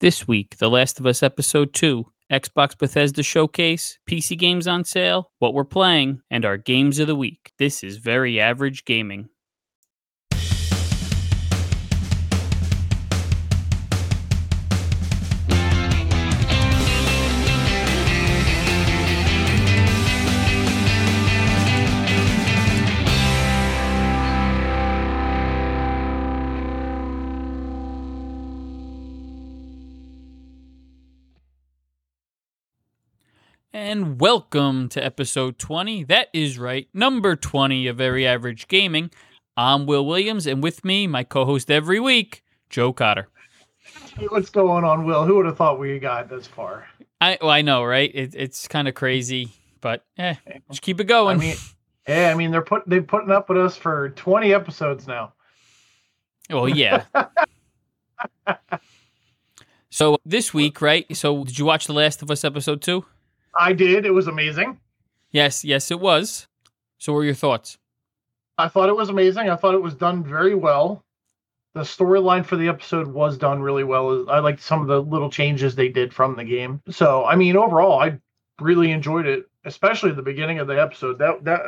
This week, The Last of Us Episode 2, Xbox Bethesda Showcase, PC games on sale, what we're playing, and our games of the week. This is Very Average Gaming. And welcome to episode 20. That is right, number 20 of Very Average Gaming. I'm Will Williams, and with me, my co host every week, Joe Cotter. Hey, what's going on, Will? Who would have thought we got this far? I well, I know, right? It, it's kind of crazy, but eh, just keep it going. I mean, yeah, I mean they're put they've putting up with us for 20 episodes now. well, yeah. so this week, right? So did you watch The Last of Us episode two? I did. It was amazing. Yes, yes, it was. So, what were your thoughts? I thought it was amazing. I thought it was done very well. The storyline for the episode was done really well. I liked some of the little changes they did from the game. So, I mean, overall, I really enjoyed it, especially the beginning of the episode. That that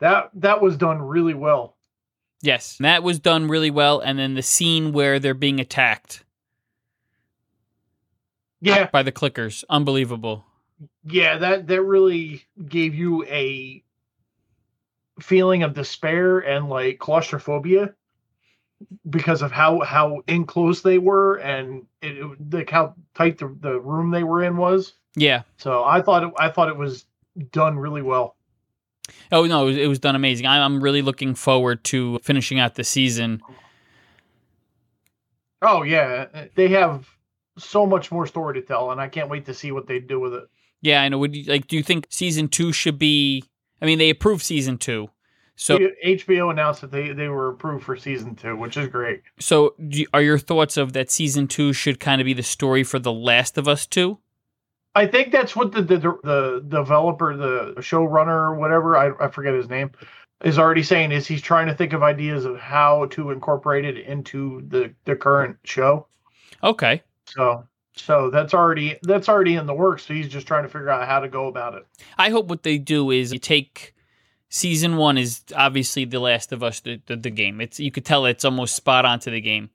that that was done really well. Yes, that was done really well. And then the scene where they're being attacked. Yeah, by the clickers, unbelievable yeah, that that really gave you a feeling of despair and like claustrophobia because of how how in close they were and it, it, like how tight the, the room they were in was. Yeah. So I thought it, I thought it was done really well. Oh no, it was, it was done amazing. I, I'm really looking forward to finishing out the season. Oh yeah, they have so much more story to tell, and I can't wait to see what they do with it. Yeah, I know. Would you, like? Do you think season two should be? I mean, they approved season two, so HBO announced that they they were approved for season two, which is great. So, you, are your thoughts of that season two should kind of be the story for The Last of Us two? I think that's what the the, the developer, the showrunner, or whatever I, I forget his name, is already saying. Is he's trying to think of ideas of how to incorporate it into the the current show. Okay. So so that's already that's already in the works. So he's just trying to figure out how to go about it. I hope what they do is you take season one is obviously the Last of Us the, the, the game. It's you could tell it's almost spot on to the game.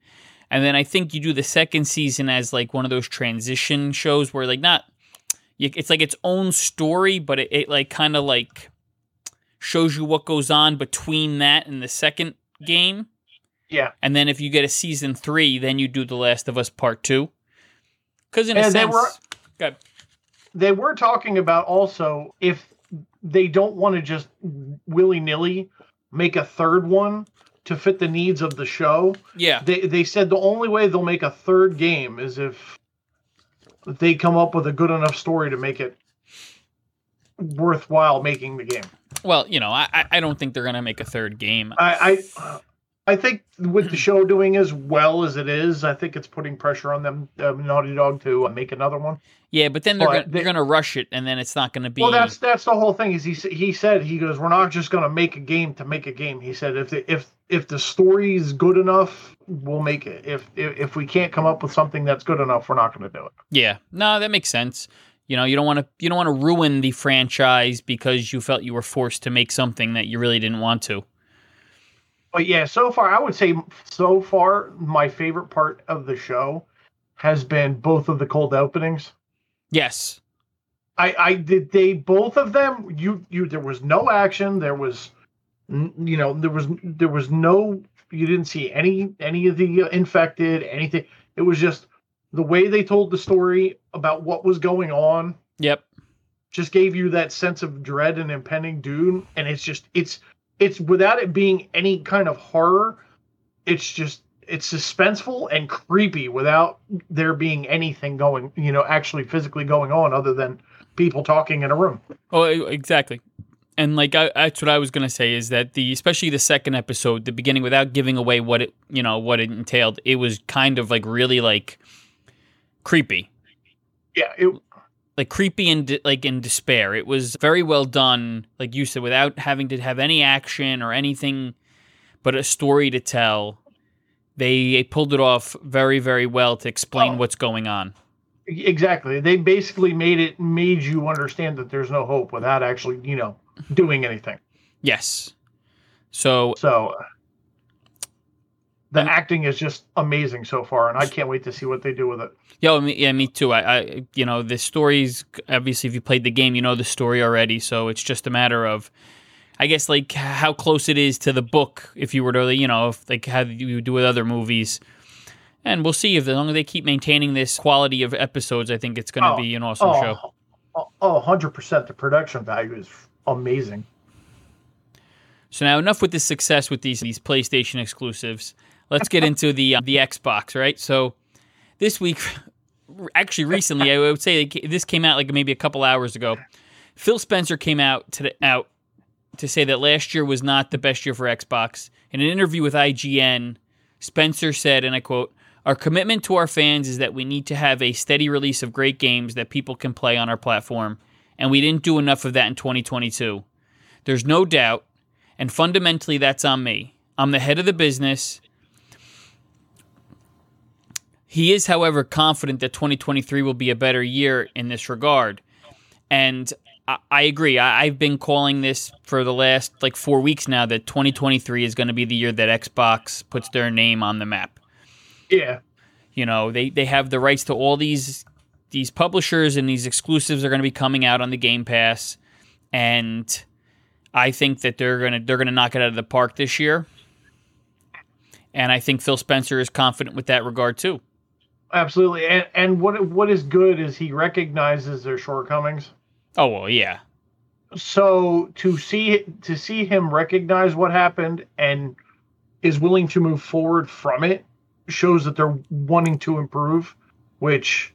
And then I think you do the second season as like one of those transition shows where like not it's like its own story, but it, it like kind of like shows you what goes on between that and the second game. Yeah. And then if you get a season three, then you do The Last of Us Part Two. Because in and a sense, they were, they were talking about also if they don't want to just willy nilly make a third one to fit the needs of the show. Yeah. They they said the only way they'll make a third game is if they come up with a good enough story to make it worthwhile making the game. Well, you know, I I don't think they're gonna make a third game. I I, I think with the show doing as well as it is, I think it's putting pressure on them, uh, Naughty Dog, to uh, make another one. Yeah, but then they're gonna, they, are going to rush it, and then it's not going to be. Well, that's that's the whole thing. Is he he said he goes, we're not just going to make a game to make a game. He said if the, if if the story's good enough, we'll make it. If, if if we can't come up with something that's good enough, we're not going to do it. Yeah, no, that makes sense. You know, you don't want to you don't want to ruin the franchise because you felt you were forced to make something that you really didn't want to but yeah, so far I would say so far my favorite part of the show has been both of the cold openings. Yes. I I did they both of them you you there was no action, there was you know, there was there was no you didn't see any any of the uh, infected, anything. It was just the way they told the story about what was going on. Yep. Just gave you that sense of dread and impending doom and it's just it's it's without it being any kind of horror it's just it's suspenseful and creepy without there being anything going you know actually physically going on other than people talking in a room. Oh exactly. And like I, that's what i was going to say is that the especially the second episode the beginning without giving away what it you know what it entailed it was kind of like really like creepy. Yeah it like creepy and like in despair. It was very well done, like you said, without having to have any action or anything, but a story to tell. they pulled it off very, very well to explain Oh. what's going on. Exactly. They basically made it made you understand that there's no hope without actually, you know, doing anything. Yes. So So the acting is just amazing so far, and I can't wait to see what they do with it. Yo, me, yeah, me too. I, I, you know, the story's obviously if you played the game, you know the story already. So it's just a matter of, I guess, like how close it is to the book. If you were to, you know, if like how you do with other movies, and we'll see if as long as they keep maintaining this quality of episodes, I think it's going to Oh, be an awesome oh, show. Oh, oh, 100%. The production value is amazing. So now enough with the success with these these PlayStation exclusives. Let's get into the uh, the Xbox, right? So this week, actually recently, I would say this came out like maybe a couple hours ago. Phil Spencer came out to out to say that last year was not the best year for Xbox. In an interview with IGN, Spencer said, and I quote, "Our commitment to our fans is that we need to have a steady release of great games that people can play on our platform, and we didn't do enough of that in 2022. There's no doubt, and fundamentally that's on me. I'm the head of the business." He is, however, confident that 2023 will be a better year in this regard. And I, I agree. I, I've been calling this for the last like four weeks now that 2023 is going to be the year that Xbox puts their name on the map. Yeah. You know, they, they have the rights to all these these publishers and these exclusives are going to be coming out on the Game Pass, and I think that they're gonna they're gonna knock it out of the park this year. And I think Phil Spencer is confident with that regard too. Absolutely. And and what what is good is he recognizes their shortcomings. Oh well, yeah. So to see to see him recognize what happened and is willing to move forward from it shows that they're wanting to improve, which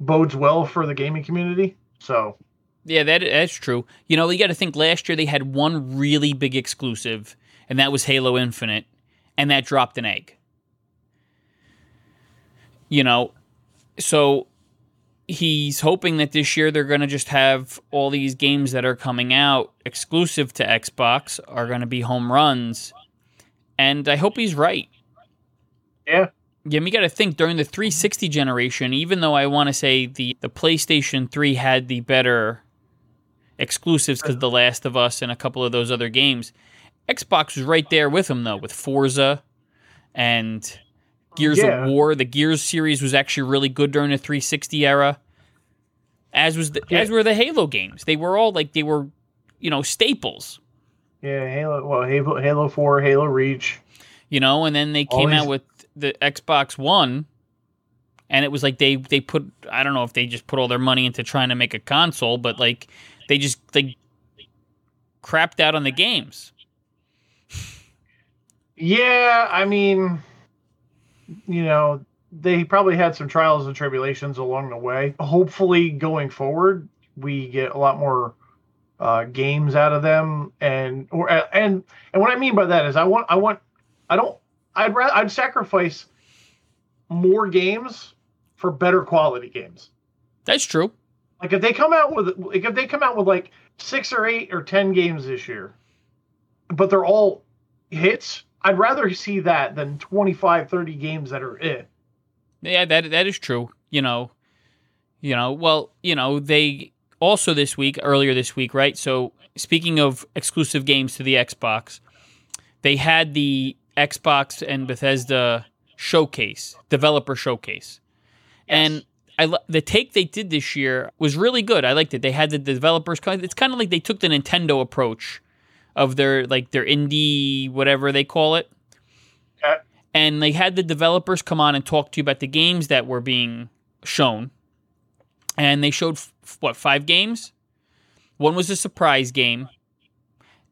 bodes well for the gaming community. So Yeah, that that's true. You know, you got to think last year they had one really big exclusive, and that was Halo Infinite, and that dropped an egg. You know, so he's hoping that this year they're going to just have all these games that are coming out exclusive to Xbox are going to be home runs, and I hope he's right. Yeah. Yeah, we got to think during the 360 generation, even though I want to say the, the PlayStation 3 had the better exclusives because The Last of Us and a couple of those other games, Xbox was right there with them, though, with Forza and Gears Yeah. of War. The Gears series was actually really good during the 360 era, as was the, Yeah. as were the Halo games. They were all like, they were, you know, staples. yeah, Halo well Halo Halo 4, Halo Reach. you know and then they came Always- out with the xbox one and it was like they they put i don't know if they just put all their money into trying to make a console but like they just they crapped out on the games Yeah, I mean, you know, they probably had some trials and tribulations along the way. Hopefully, going forward, we get a lot more uh, games out of them, and or and and what I mean by that is, I want I want I don't I'd rather I'd sacrifice more games for better quality games. that's true Like if they come out with like if they come out with like six or eight or ten games this year, but they're all hits, I'd rather see that than 25, 30 games that are it. yeah that that is true you know you know well you know they also this week earlier this week right so speaking of exclusive games to the xbox they had the xbox and bethesda showcase developer showcase And I the take they did this year was really good. I liked it. They had the developers. It's kind of like they took the Nintendo approach of their like their indie whatever they call it, Okay. and they had the developers come on and talk to you about the games that were being shown. And they showed f- what five games. One was a surprise game,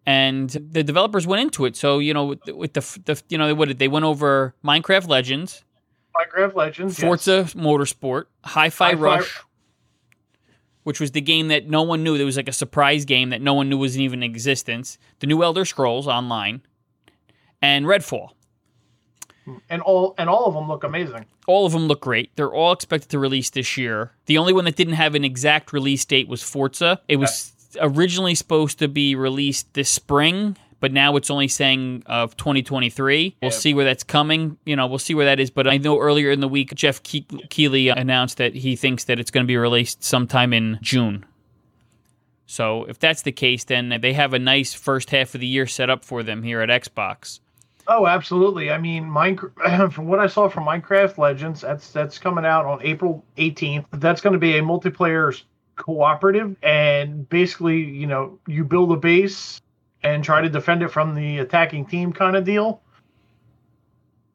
and the developers went into it. So you know with the, with the, the you know what did they went over Minecraft Legends. Minecraft Legends, yes. Forza Motorsport, Hi-Fi Hi-Fi- Rush, which was the game that no one knew. There was like a surprise game that no one knew was even in existence. The new Elder Scrolls Online, and Redfall. and all and all of them look amazing. All of them look great. They're all expected to release this year. The only one that didn't have an exact release date was Forza. It was originally supposed to be released this spring, but now it's only saying of 2023. We'll see where that's coming. You know, we'll see where that is. But I know earlier in the week, Jeff Ke- Keighley announced that he thinks that it's going to be released sometime in June. So if that's the case, then they have a nice first half of the year set up for them here at Xbox. Oh, absolutely. I mean, Minecraft. From what I saw from Minecraft Legends, that's that's coming out on April 18th. That's going to be a multiplayer cooperative, and basically, you know, you build a base and try to defend it from the attacking team, kind of deal.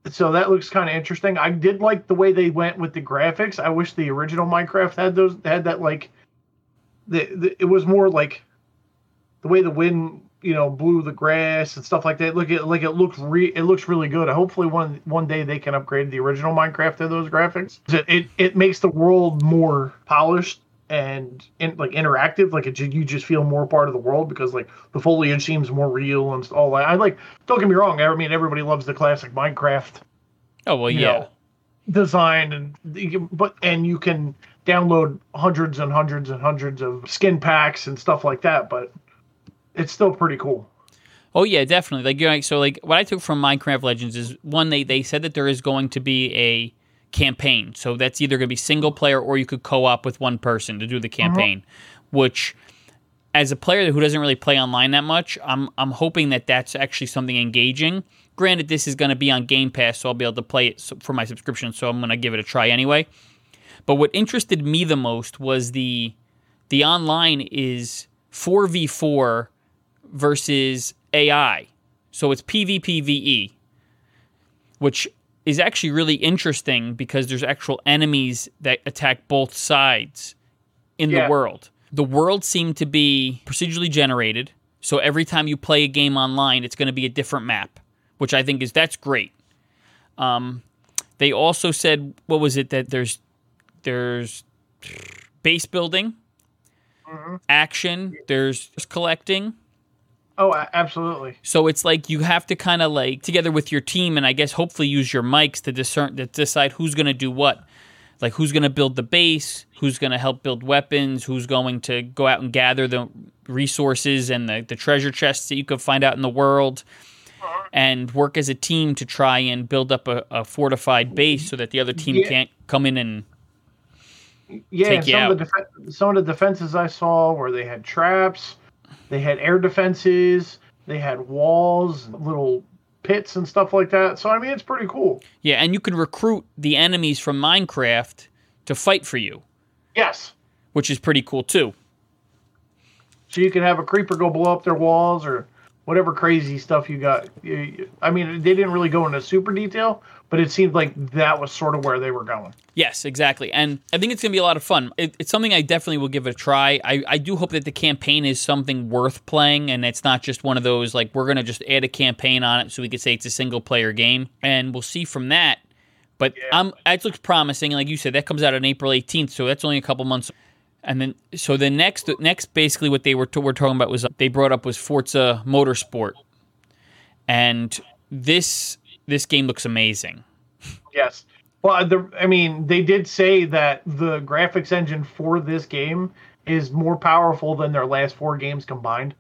So that looks kind of interesting. I did like the way they went with the graphics. I wish the original Minecraft had those had that like the, the it was more like the way the wind you know blew the grass and stuff like that. Look at like it looked re- it looks really good. Hopefully one one day they can upgrade the original Minecraft to those graphics. It it, it makes the world more polished and in, like interactive. Like it you just feel more part of the world because like the foliage seems more real and all that. I like. Don't get me wrong. I mean everybody loves the classic Minecraft Oh well, yeah. know, design and you can- but and you can download hundreds and hundreds and hundreds of skin packs and stuff like that but it's still pretty cool Oh yeah, definitely. Like you're right. So like what I took from Minecraft Legends is one they they said that there is going to be a campaign. So that's either going to be single player or you could co-op with one person to do the uh-huh. campaign, which as a player who doesn't really play online that much, I'm I'm hoping that that's actually something engaging. Granted, this is going to be on Game Pass, so I'll be able to play it for my subscription. So I'm going to give it a try anyway. But what interested me the most was the the online is 4v4 versus AI. So it's PvPvE, which is actually really interesting because there's actual enemies that attack both sides in Yeah. the world. The world seemed to be procedurally generated. So every time you play a game online, it's going to be a different map, which I think is that's great. Um, they also said, what was it that there's there's base building, action, there's collecting. Oh absolutely So it's like you have to kind of like together with your team, and I guess hopefully use your mics to discern to decide who's going to do what. Like who's going to build the base, who's going to help build weapons, who's going to go out and gather the resources and the, the treasure chests that you could find out in the world, and work as a team to try and build up a, a fortified base so that the other team Yeah. can't come in and yeah Take some of the defe- some of the defenses i saw where they had traps they had air defenses. They had walls little pits and stuff like that. So i mean it's pretty cool. Yeah, and you can recruit the enemies from Minecraft to fight for you, yes. Which is pretty cool too. so you can have a creeper go blow up their walls or whatever crazy stuff you got. I mean they didn't really go into super detail but it seemed like that was sort of where they were going Yes, exactly. And I think it's going to be a lot of fun. It, it's something I definitely will give it a try. I, I do hope that the campaign is something worth playing and it's not just one of those, like, we're going to just add a campaign on it so we could say it's a single player game. And we'll see from that. But um, it looks promising. Like you said, that comes out on April 18th. So that's only a couple months. And then, so the next, next basically what they were, were talking about was they brought up was Forza Motorsport. And this, this game looks amazing. Yes. Well, the, I mean, they did say that the graphics engine for this game is more powerful than their last four games combined.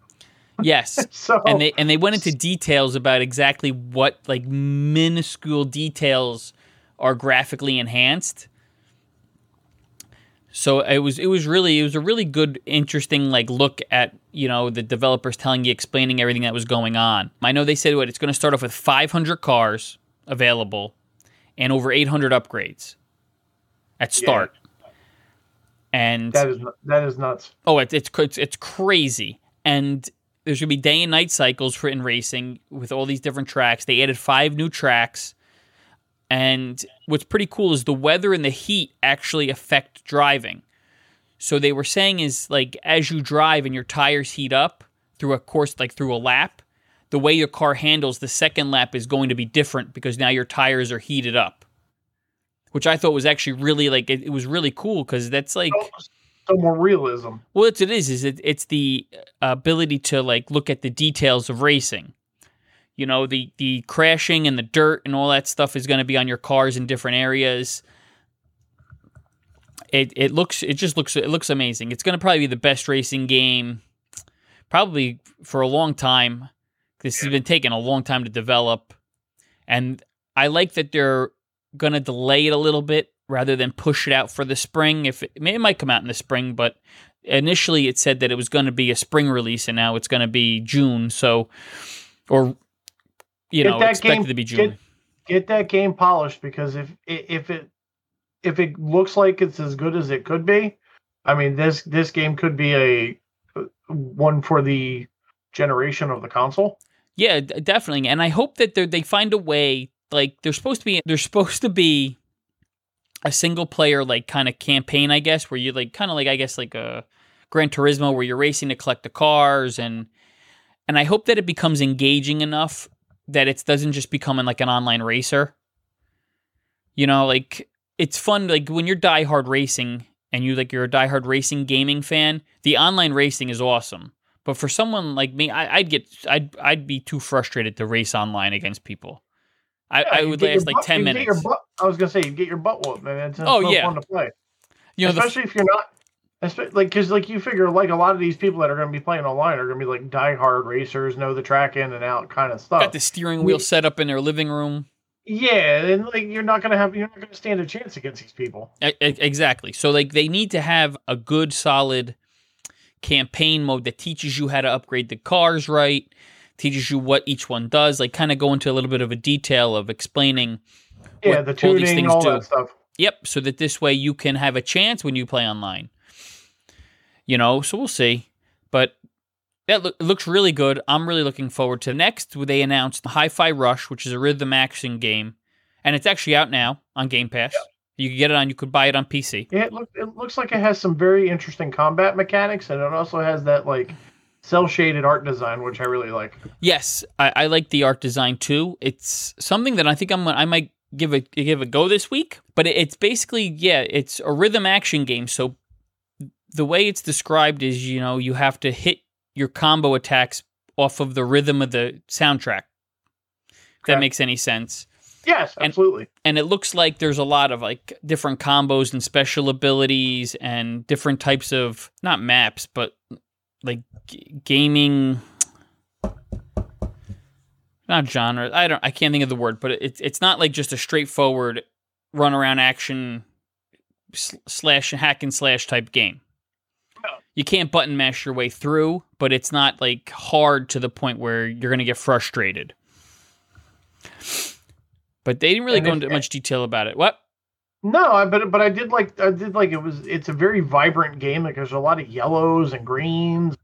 Yes. So and they and they went into details about exactly what like minuscule details are graphically enhanced. So it was it was really it was a really good interesting like look at you know the developers telling you explaining everything that was going on. I know they said what it's going to start off with 500 cars available and over 800 upgrades at start. And that is that is nuts. Oh, it's it's it's, it's crazy. And there's gonna be day and night cycles for in racing with all these different tracks. They added five new tracks. And what's pretty cool is the weather and the heat actually affect driving. So they were saying is like as you drive and your tires heat up through a course like through a lap, the way your car handles the second lap is going to be different because now your tires are heated up. Which I thought was actually really like it, it was really cool because that's like So more realism. well, it's it is is it, it's the uh, ability to like look at the details of racing. You know, the the crashing and the dirt and all that stuff is going to be on your cars in different areas. It it looks it just looks it looks amazing. It's going to probably be the best racing game probably for a long time. This has been taking a long time to develop, and I like that they're going to delay it a little bit rather than push it out for the spring. If it, it might come out in the spring, but initially it said that it was going to be a spring release, and now it's going to be June. So, or you Get know, that expected game- to be June. get- Get that game polished because if if it if it looks like it's as good as it could be, I mean this this game could be a uh, one for the generation of the console. Yeah, definitely. And I hope that they they find a way. Like there's supposed to be there's supposed to be a single player like kind of campaign, I guess, where you like kind of like I guess like a Gran Turismo where you're racing to collect the cars and and I hope that it becomes engaging enough that it doesn't just become like an online racer. You know, like it's fun like when you're diehard racing and you like you're a diehard racing gaming fan, the online racing is awesome. But for someone like me, I, I'd get I'd I'd be too frustrated to race online against people. I, Yeah, I would last like butt- ten you get your minutes. butt- I was gonna say you get your butt whooped, man. It's, it's Oh, no yeah. fun to play, You know, the, especially if you're not. Like, cause like you figure, like a lot of these people that are going to be playing online are going to be like diehard racers, know the track in and out kind of stuff. got the steering wheel set up in their living room. Yeah, and like you're not going to have, you're not going to stand a chance against these people. Exactly. So like they need to have a good solid campaign mode that teaches you how to upgrade the cars right, teaches you what each one does, like kind of go into a little bit of a detail of explaining Yeah, the all these tuning, things all do. that stuff. Yep, so that this way you can have a chance when you play online. You know, so we'll see. But that loo- looks really good. I'm really looking forward to next. They announced Hi-Fi Rush, which is a rhythm action game, and it's actually out now on Game Pass. You can get it on. You could buy it on PC. Yeah, it, look, it looks like it has some very interesting combat mechanics, and it also has that like cel shaded art design, which I really like. Yes, I, I like the art design too. It's something that I think I'm I might give a give a go this week. But it, it's basically yeah, it's a rhythm action game. So the way it's described is you know you have to hit your combo attacks off of the rhythm of the soundtrack. If that makes any sense. Yes, absolutely. And it looks like there's a lot of like different combos and special abilities and different types of not maps, but like g- gaming not genre. I don't I can't think of the word, but it's it's not like just a straightforward run around action slash hack and slash type game. You can't button mash your way through, but it's not like hard to the point where you're going to get frustrated. But they didn't really And go into much detail about it. What? No, but but I did like I did like it was it's a very vibrant game. Like there's a lot of yellows and greens.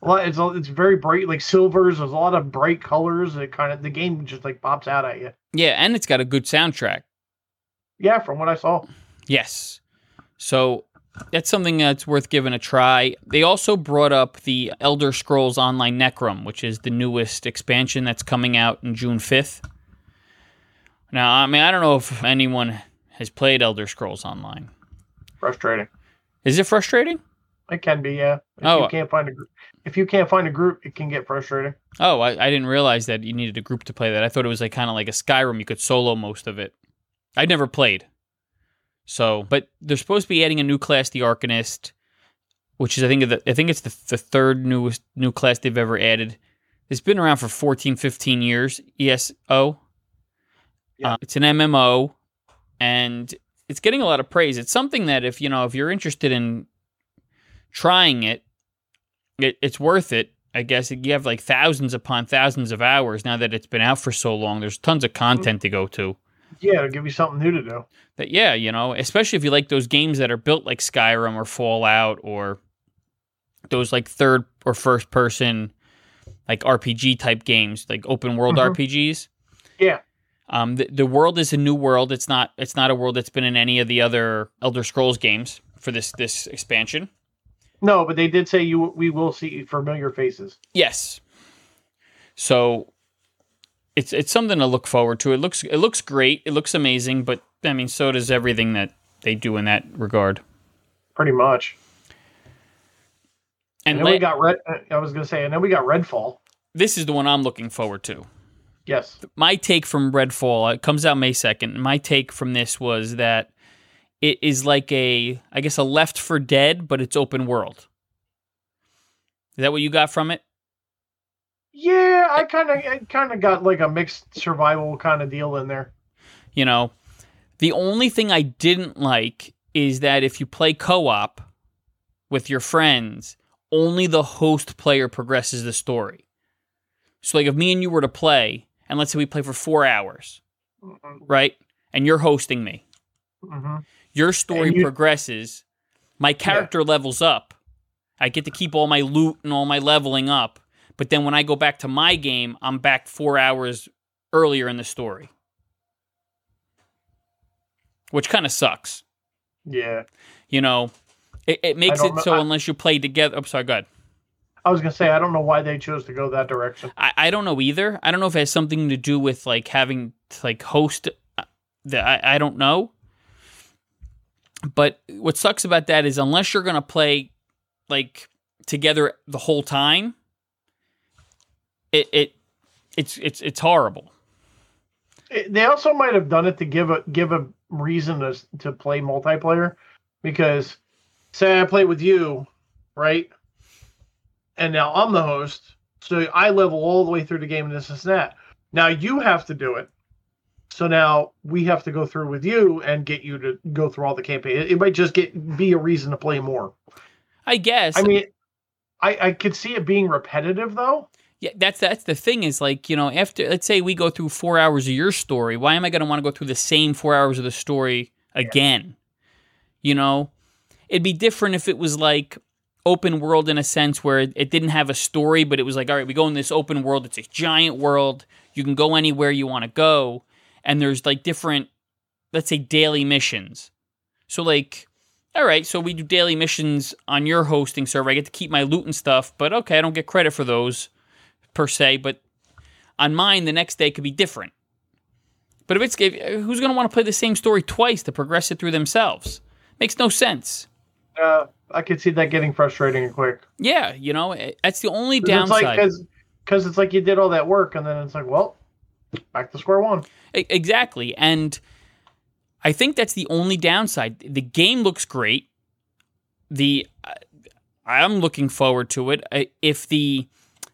A lot, it's it's very bright, like silvers. There's a lot of bright colors. It kind of the game just like pops out at you. Yeah, and it's got a good soundtrack. Yeah, from what I saw. Yes. So that's something that's worth giving a try. They also brought up the Elder Scrolls Online Necrom, which is the newest expansion that's coming out in June 5th. Now, I mean, I don't know if anyone has played Elder Scrolls Online. Frustrating. Is it frustrating? It can be, yeah. If Oh. you can't find a gr- if you can't find a group, it can get frustrating. Oh, I, I didn't realize that you needed a group to play that. I thought it was like kind of like a Skyrim. You could solo most of it. I'd never played. So, but they're supposed to be adding a new class, the Arcanist, which is I think the, I think it's the, the third newest new class they've ever added. It's been around for 14, 15 years. ESO. Yeah. Uh, it's an MMO, and it's getting a lot of praise. It's something that if you know if you're interested in trying it, it it's worth it. I guess you have like thousands upon thousands of hours now that it's been out for so long. There's tons of content to go to. Yeah, it'll give you something new to do. That yeah, you know, especially if you like those games that are built like Skyrim or Fallout or those like third or first person like RPG type games, like open world Mhm. RPGs. Yeah. Um, the, the world is a new world. It's not. It's not a world that's been in any of the other Elder Scrolls games for this this expansion. No, but they did say you we will see familiar faces. Yes. So it's it's something to look forward to. It looks it looks great. It looks amazing, but I mean, so does everything that they do in that regard. Pretty much. And And then la- we got red. uh, I was gonna say, and then we got Redfall. this is the one I'm looking forward to. Yes. My take from Redfall, it comes out May 2nd. My take from this was that it is like a, I guess, a Left 4 Dead, but it's open world. Is that what you got from it? Yeah, I kind of, kind of got like a mixed survival kind of deal in there. You know, the only thing I didn't like is that if you play co-op with your friends, only the host player progresses the story. So, like, if me and you were to play, and let's say we play for four hours, right? And you're hosting me, hmm your story you- progresses, my character levels up. I get to keep all my loot and all my leveling up. But then when I go back to my game, I'm back four hours earlier in the story, which kind of sucks. Yeah, You know, it, it makes it so I- unless you play together. I'm sorry, go ahead. I was gonna say I don't know why they chose to go that direction. I, I don't know either. I don't know if it has something to do with like having to like host. uh, The, I, I don't know. But what sucks about that is unless you're gonna play like together the whole time, it it it's it's it's horrible. It- they also might have done it to give a give a reason to to play multiplayer, because say I play with you, right, and now I'm the host, so I level all the way through the game and this and that. Now you have to do it. So now we have to go through with you and get you to go through all the campaign. It, it might just get be a reason to play more. I guess. I mean, I I could see it being repetitive though. Yeah, that's that's the thing is like you know after let's say we go through four hours of your story, why am I going to want to go through the same four hours of the story again? You know, it'd be different if it was like open world in a sense where it, it didn't have a story, but it was like all right, we go in this open world. It's a giant world. You can go anywhere you want to go, and there's like different, let's say daily missions. So like. All right, so we do daily missions on your hosting server. I get to keep my loot and stuff, but okay, I don't get credit for those per se, but on mine the next day could be different. But if it's if, who's going to want to play the same story twice to progress it through themselves? Makes no sense. Uh, I could see that getting frustrating and quick. Yeah, you know eh, that's the only downside. like because it's like you did all that work and then it's like, well, back to square one. Exactly, and I think that's the only downside. The game looks great. The I'm looking forward to it. If the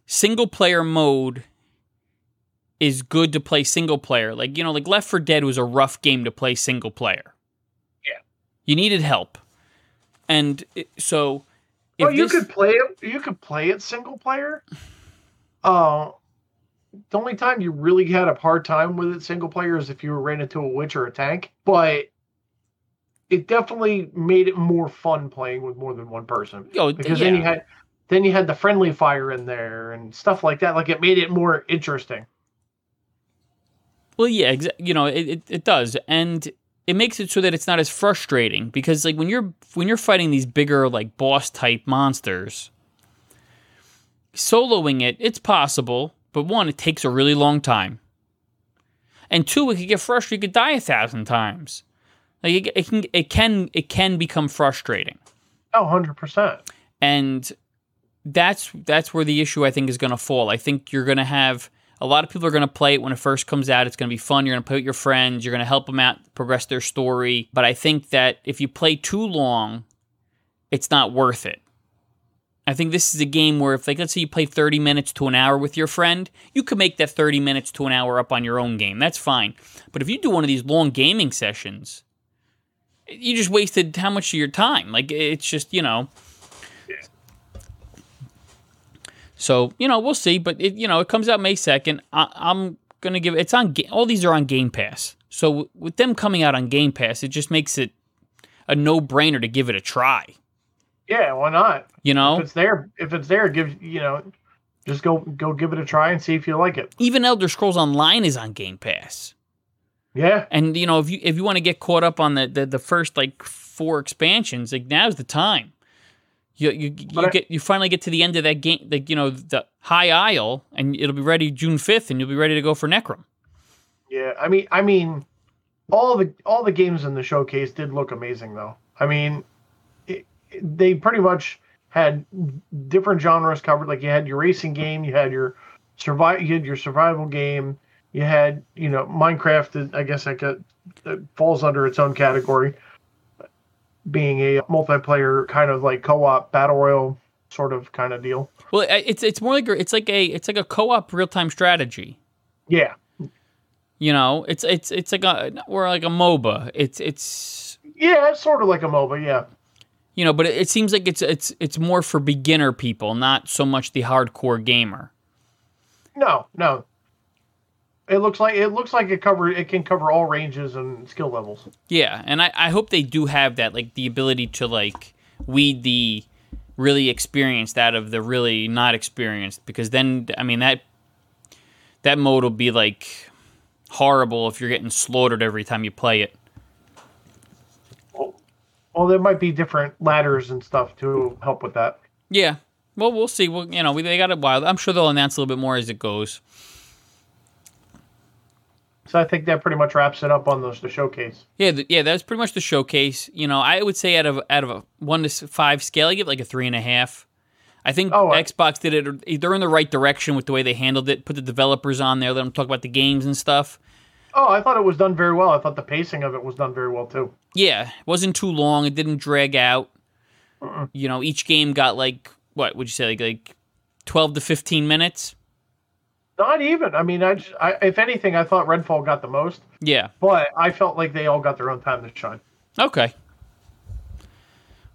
single player mode is good to play single player, like you know, like Left 4 Dead was a rough game to play single player. Yeah. you needed help, and it, so. Well, you this- could play it. You could play it single player. Uh, the only time you really had a hard time with it single player is if you ran into a witch or a tank. But it definitely made it more fun playing with more than one person oh, because yeah. then you had then you had the friendly fire in there and stuff like that. Like it made it more interesting. Well, yeah, exa- you know, it, it, it does, and it makes it so that it's not as frustrating because, like, when you're when you're fighting these bigger, like, boss type monsters, soloing it, it's possible, but one, it takes a really long time, and two, it could get frustrating. You could die a thousand times. Like, it, it can it can it can become frustrating, Oh, 100 percent. and that's that's where the issue I think is going to fall. I think you're going to have a lot of people are going to play it when it first comes out. It's going to be fun. You're going to play with your friends. You're going to help them out, progress their story. But I think that if you play too long, it's not worth it. I think this is a game where if like let's say you play 30 minutes to an hour with your friend, you could make that 30 minutes to an hour up on your own game. That's fine. But if you do one of these long gaming sessions, you just wasted how much of your time? Like it's just, you know, So you know we'll see, but it you know it comes out May second. I'm gonna give it's on all these are on Game Pass. So with them coming out on Game Pass, it just makes it a no brainer to give it a try. Yeah, why not? You know, If it's there, if it's there, give you know, just go go give it a try and see if you like it. even Elder Scrolls Online is on Game Pass, Yeah, and you know if you if you want to get caught up on the, the the first like four expansions, like now's the time. You you, you get you finally get to the end of that game, like you know the High Isle, and it'll be ready June fifth, and you'll be ready to go for Necrom. yeah. I mean, I mean, all the all the games in the showcase did look amazing, though. I mean, it, they pretty much had different genres covered. Like you had your racing game, you had your survive, you had your survival game, you had you know Minecraft. I guess that uh, got, that falls under its own category, being a multiplayer kind of like co-op battle royal sort of kind of deal. Well, it's it's more like it's like a it's like a co-op real-time strategy. Yeah, You know, it's it's it's like a or like a MOBA. It's it's yeah, it's sort of like a MOBA. Yeah, you know, but it, it seems like it's it's it's more for beginner people, not so much the hardcore gamer. no, no. It looks like it looks like it cover it can cover all ranges and skill levels. Yeah, and I, I hope they do have that, like the ability to like weed the really experienced out of the really not experienced, because then I mean that that mode will be like horrible if you're getting slaughtered every time you play it. Well, there might be different ladders and stuff to help with that. Yeah, well, we'll see. Well, you know, we, they got a while. I'm sure they'll announce a little bit more as it goes. So I think that pretty much wraps it up on those the showcase. Yeah, th- yeah, that's pretty much the showcase. You know, I would say out of out of a one to five scale, I give it like a three and a half. I think Oh, Xbox did it. They're in the right direction with the way they handled it. Put the developers on there, let them talk about the games and stuff. Oh, I thought it was done very well. I thought the pacing of it was done very well too. Yeah, it wasn't too long. It didn't drag out. You know, each game got like what would you say, like like twelve to fifteen minutes. Not even. I mean, I, just, I if anything, I thought Redfall got the most, Yeah. but I felt like they all got their own time to shine. Okay.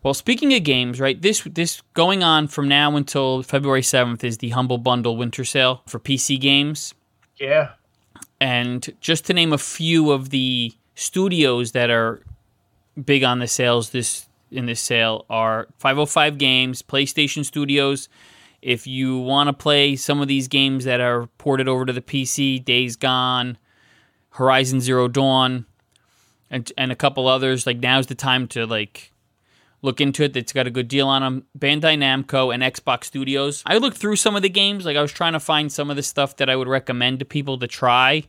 Well, speaking of games, right? This this going on from now until February seventh is the Humble Bundle Winter Sale for PC games. Yeah. And just to name a few of the studios that are big on the sales this in this sale are 505 Games, PlayStation Studios. If you want to play some of these games that are ported over to the PC, Days Gone, Horizon Zero Dawn, and and a couple others, like now's the time to like look into it. It's got a good deal on them. Bandai Namco and Xbox Studios. I looked through some of the games. Like I was trying to find some of the stuff that I would recommend to people to try.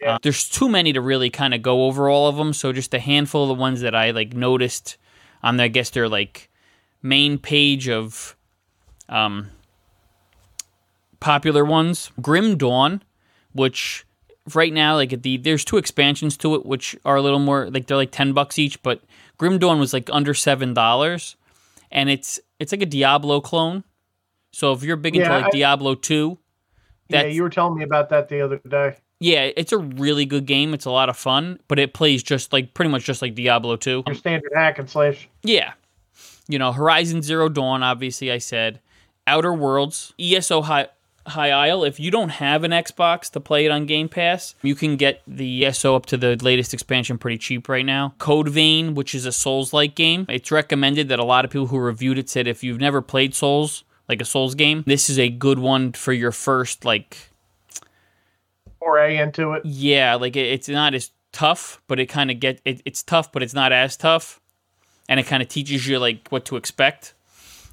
Yeah. Uh, there's too many to really kind of go over all of them. So just a handful of the ones that I like noticed on the, I guess their like main page of um, popular ones. Grim Dawn, which right now like the there's two expansions to it which are a little more like they're like 10 bucks each but grim dawn was like under seven dollars and it's it's like a diablo clone so if you're big into like I- diablo 2 Yeah, you were telling me about that the other day. yeah it's a really good game it's a lot of fun but it plays just like pretty much just like diablo 2 Your standard hack and slash. yeah you know horizon zero dawn obviously i said outer worlds eso high High Isle, if you don't have an Xbox to play it on Game Pass, you can get the ESO up to the latest expansion pretty cheap right now. Code Vein, which is a Souls like game, it's recommended that a lot of people who reviewed it said if you've never played Souls, like a Souls game, this is a good one for your first, like, Foray into it. yeah, like it, it's not as tough, but it kind of get it, it's tough, but it's not as tough, and it kind of teaches you like what to expect.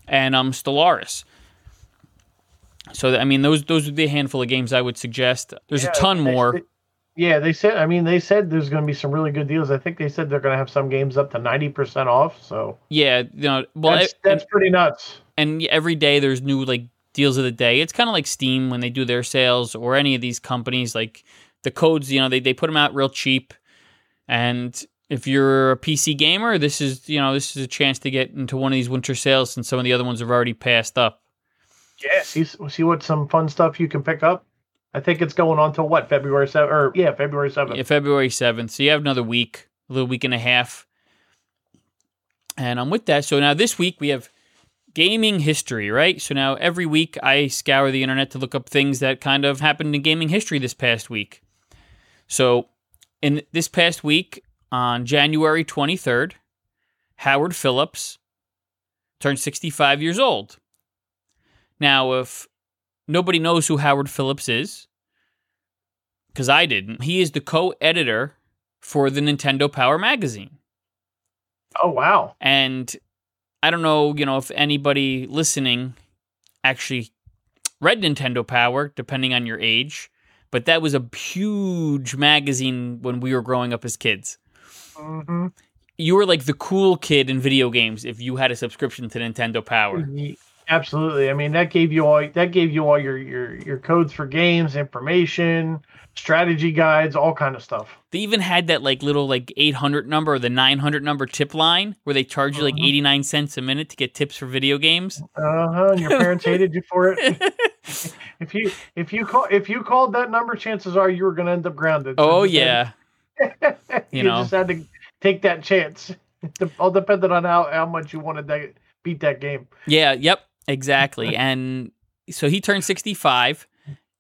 And um, Stellaris. So I mean, those those would be a handful of games I would suggest. There's Yeah, a ton they- more. they- yeah, they said. I mean, they said there's going to be some really good deals. I think they said they're going to have some games up to ninety percent off. So yeah, you know, well, that's that's pretty nuts. and every day there's new like deals of the day. It's kind of like Steam when they do their sales or any of these companies like the codes, you know, they they put them out real cheap. And if you're a PC gamer, this is, you know, this is a chance to get into one of these winter sales since some of the other ones have already passed up. Yeah, see, see what some fun stuff you can pick up. I think it's going on till what February seventh or yeah February seventh. Yeah, February 7th. So you have another week, a little week and a half. And I'm with that. So now this week we have gaming history, right? So now every week I scour the internet to look up things that kind of happened in gaming history this past week. So in this past week on January 23rd, Howard Phillips turned 65 years old. Now, if nobody knows who Howard Phillips is, because I didn't, he is the co editor for the Nintendo Power magazine. Oh wow, And I don't know, you know, if anybody listening actually read Nintendo Power, depending on your age, but that was a huge magazine when we were growing up as kids. hmm You were like the cool kid in video games if you had a subscription to Nintendo Power. Absolutely. I mean, that gave you all that gave you all your your your codes for games, information, strategy guides, all kind of stuff. They even had that like little like 800 number or the 900 number tip line where they charge you like Mhm. 89 cents a minute to get tips for video games. Uh huh. And your parents hated you for it. If you if you call if you called that number, chances are you were going to end up grounded. Oh yeah. you, You know. just had to take that chance. It all depended on how how much you wanted to beat that game. Yeah, yep, exactly. and so he turned 65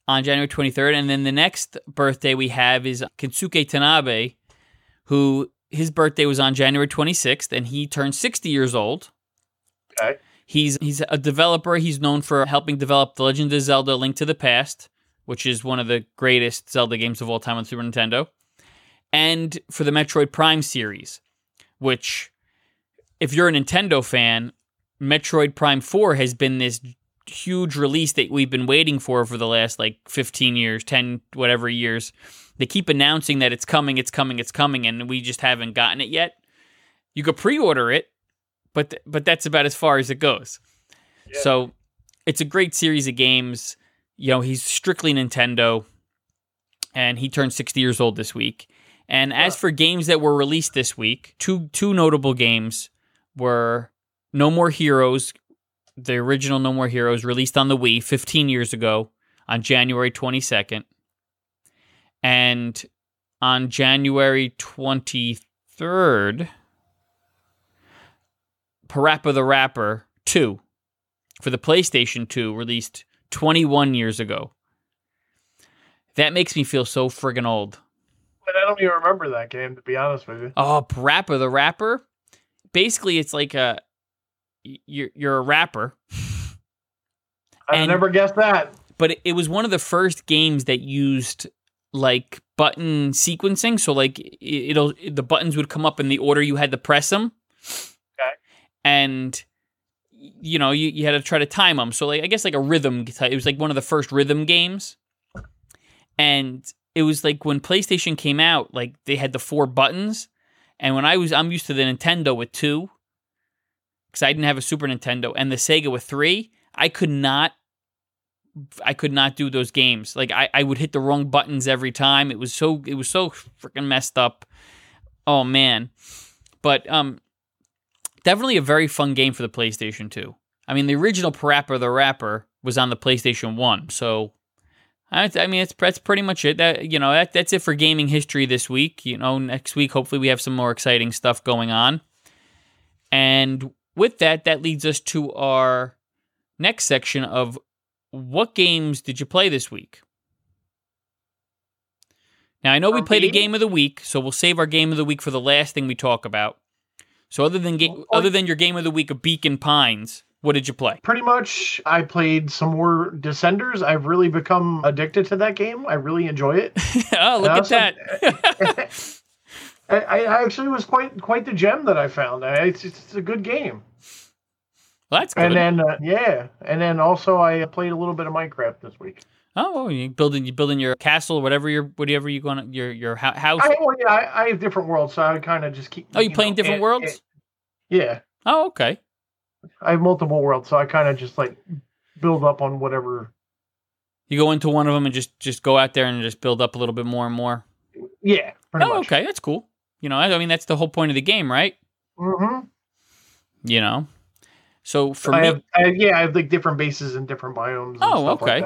on January 23rd. And then the next birthday we have is Kensuke Tanabe, who his birthday was on January 26th, and he turned 60 years old. Okay. He's he's a developer. He's known for helping develop The Legend of Zelda: Link to the Past, which is one of the greatest Zelda games of all time on Super Nintendo, and for the Metroid Prime series, which, if you're a Nintendo fan, Metroid Prime 4 has been this huge release that we've been waiting for for the last like 15 years, 10 whatever years. They keep announcing that it's coming, it's coming, it's coming and we just haven't gotten it yet. You could pre-order it, but th- but that's about as far as it goes. Yeah. So, it's a great series of games. You know, he's strictly Nintendo and he turned 60 years old this week. And as for games that were released this week, two two notable games were No More Heroes, the original No More Heroes released on the Wii 15 years ago on January 22nd. And on January 23rd, Parappa the Rapper 2 for the PlayStation 2 released 21 years ago. That makes me feel so friggin' old. But I don't even remember that game to be honest with you. Oh, Parappa the Rapper. Basically, it's like a you're you're a rapper, I never guessed that. but it, it was one of the first games that used like button sequencing. So like it, it'll the buttons would come up in the order you had to press them. Okay. And you know you, you had to try to time them. So like I guess like a rhythm. It was like one of the first rhythm games. And it was like when PlayStation came out, like they had the four buttons. And when I was, I'm used to the Nintendo with two, because I didn't have a Super Nintendo, and the Sega with three. I could not, I could not do those games. Like I, I would hit the wrong buttons every time. It was so, it was so freaking messed up. Oh man, but um, definitely a very fun game for the PlayStation Two. I mean, the original Parappa the Rapper was on the PlayStation One, so I, I mean, that's that's pretty much it. That you know, that that's it for gaming history this week. You know, next week hopefully we have some more exciting stuff going on. And with that, that leads us to our next section of what games did you play this week? Now I know we played a game of the week, so we'll save our game of the week for the last thing we talk about. So other than ga- other than your game of the week of Beacon Pines, what did you play? Pretty much, I played some more Descenders. I've really become addicted to that game. I really enjoy it. oh, look uh, at Also- that. I, I actually was quite quite the gem that I found. It's, it's a good game. well, that's good. And then uh, yeah, and then also I played a little bit of Minecraft this week. Oh, you building you building your castle, whatever your whatever you going to your your house. I, well, yeah, I, I have different worlds, so I kind of just keep. oh, you playing know, different and- worlds? and- yeah, oh, okay. I have multiple worlds, so I kind of just like build up on whatever. You go into one of them and just just go out there and just build up a little bit more and more. Yeah, pretty oh, much. okay, that's cool. You know, I mean that's the whole point of the game, right? Mm-hmm. You know. So for I me, have, I, yeah, I have like different bases and different biomes. And Oh, stuff okay.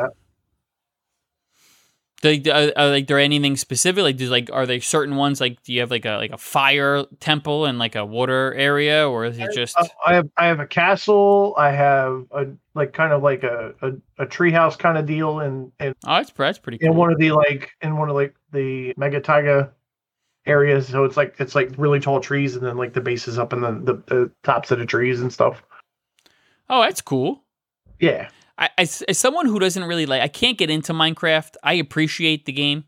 Like are, are like there anything specific? Like, do like are there certain ones? Like, do you have like a like a fire temple and like a water area, or is it just? Uh, I have I have a castle. I have a like kind of like a a, a treehouse kind of deal and in, oh, that's that's pretty cool. in one of the like in one of like the mega taiga areas. So it's like it's like really tall trees, and then like the bases up in the the, the tops of the trees and stuff. oh, that's cool. Yeah, I, as, as someone who doesn't really like, I can't get into Minecraft. I appreciate the game.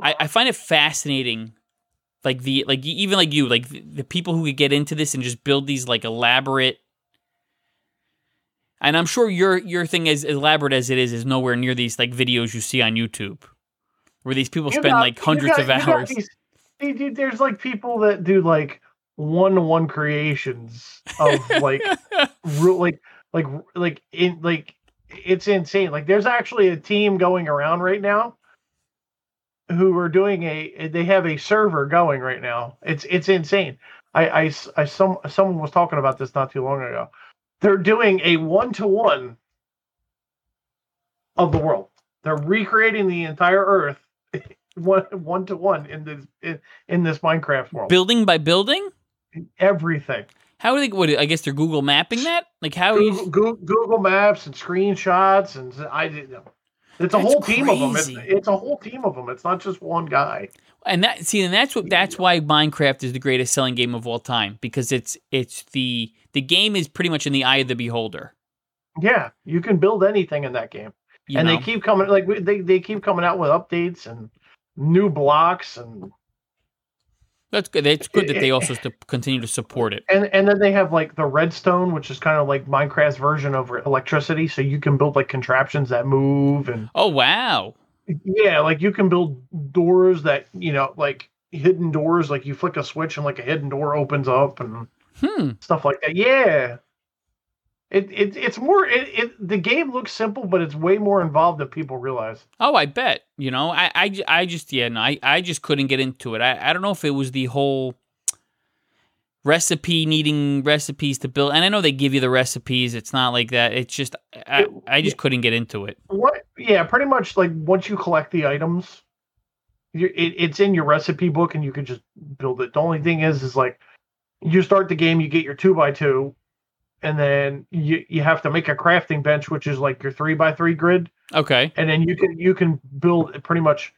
I, I find it fascinating, like the like even like you, like the, people who could get into this and just build these like elaborate. And I'm sure your your thing, as elaborate as it is, is nowhere near these like videos you see on YouTube, where these people You spend got- like hundreds got- of hours. these- dude, there's like people that do like one to one creations of like real like like like in like it's insane. Like there's actually a team going around right now who are doing a they have a server going right now. It's it's insane. I I, I some someone was talking about this not too long ago. They're doing a one to one of the world. They're recreating the entire Earth one one to one in this in, in this Minecraft world. Building by building? Everything. How are they? What? I guess they're Google mapping that. Like how? Google, you, Google, Google Maps and screenshots and I did. It's a That's whole team of them. It's, it's a whole team of them. It's not just one guy. and that see, and that's what that's why Minecraft is the greatest selling game of all time because it's it's the the game is pretty much in the eye of the beholder. Yeah, you can build anything in that game, You and know? they keep coming like they they keep coming out with updates and new blocks and that's good. It's good that they also continue to support it. and and then they have like the redstone, which is kind of like Minecraft's version of electricity, so you can build like contraptions that move and Oh wow! yeah, like you can build doors that you know like hidden doors, like you flick a switch and like a hidden door opens up and Hmm. stuff like that. Yeah. It, it it's more it, it the game looks simple, but it's way more involved than people realize. Oh, I bet. You know, I I, I just, yeah, no, I, I just couldn't get into it. I, I don't know if it was the whole recipe needing recipes to build. And I know they give you the recipes. It's not like that. It's just, I, It- I just couldn't get into it. What? Yeah, pretty much like once you collect the items, it, it's in your recipe book, and you can just build it. The only thing is, is like you start the game, you get your two by two, and then you you have to make a crafting bench, which is like your three by three grid, Okay. and then you can you can build pretty much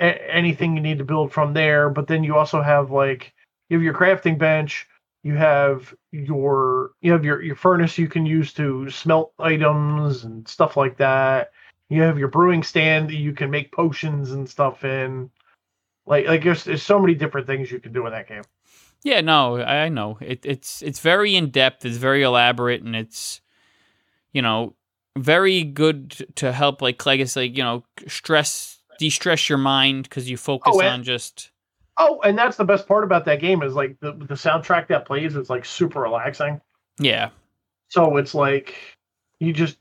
a- anything you need to build from there. But then you also have like you have your crafting bench, you have your you have your your furnace you can use to smelt items and stuff like that. You have your brewing stand that you can make potions and stuff in. Like like there's, there's so many different things you can do in that game. Yeah, no, I know. It, it's, it's very in depth. It's very elaborate and it's, you know, very good to help, like, like it's like, you know, stress, de stress your mind because you focus Oh, and- on just, Oh, and that's the best part about that game is like the the soundtrack that plays is like super relaxing. yeah. So it's like you just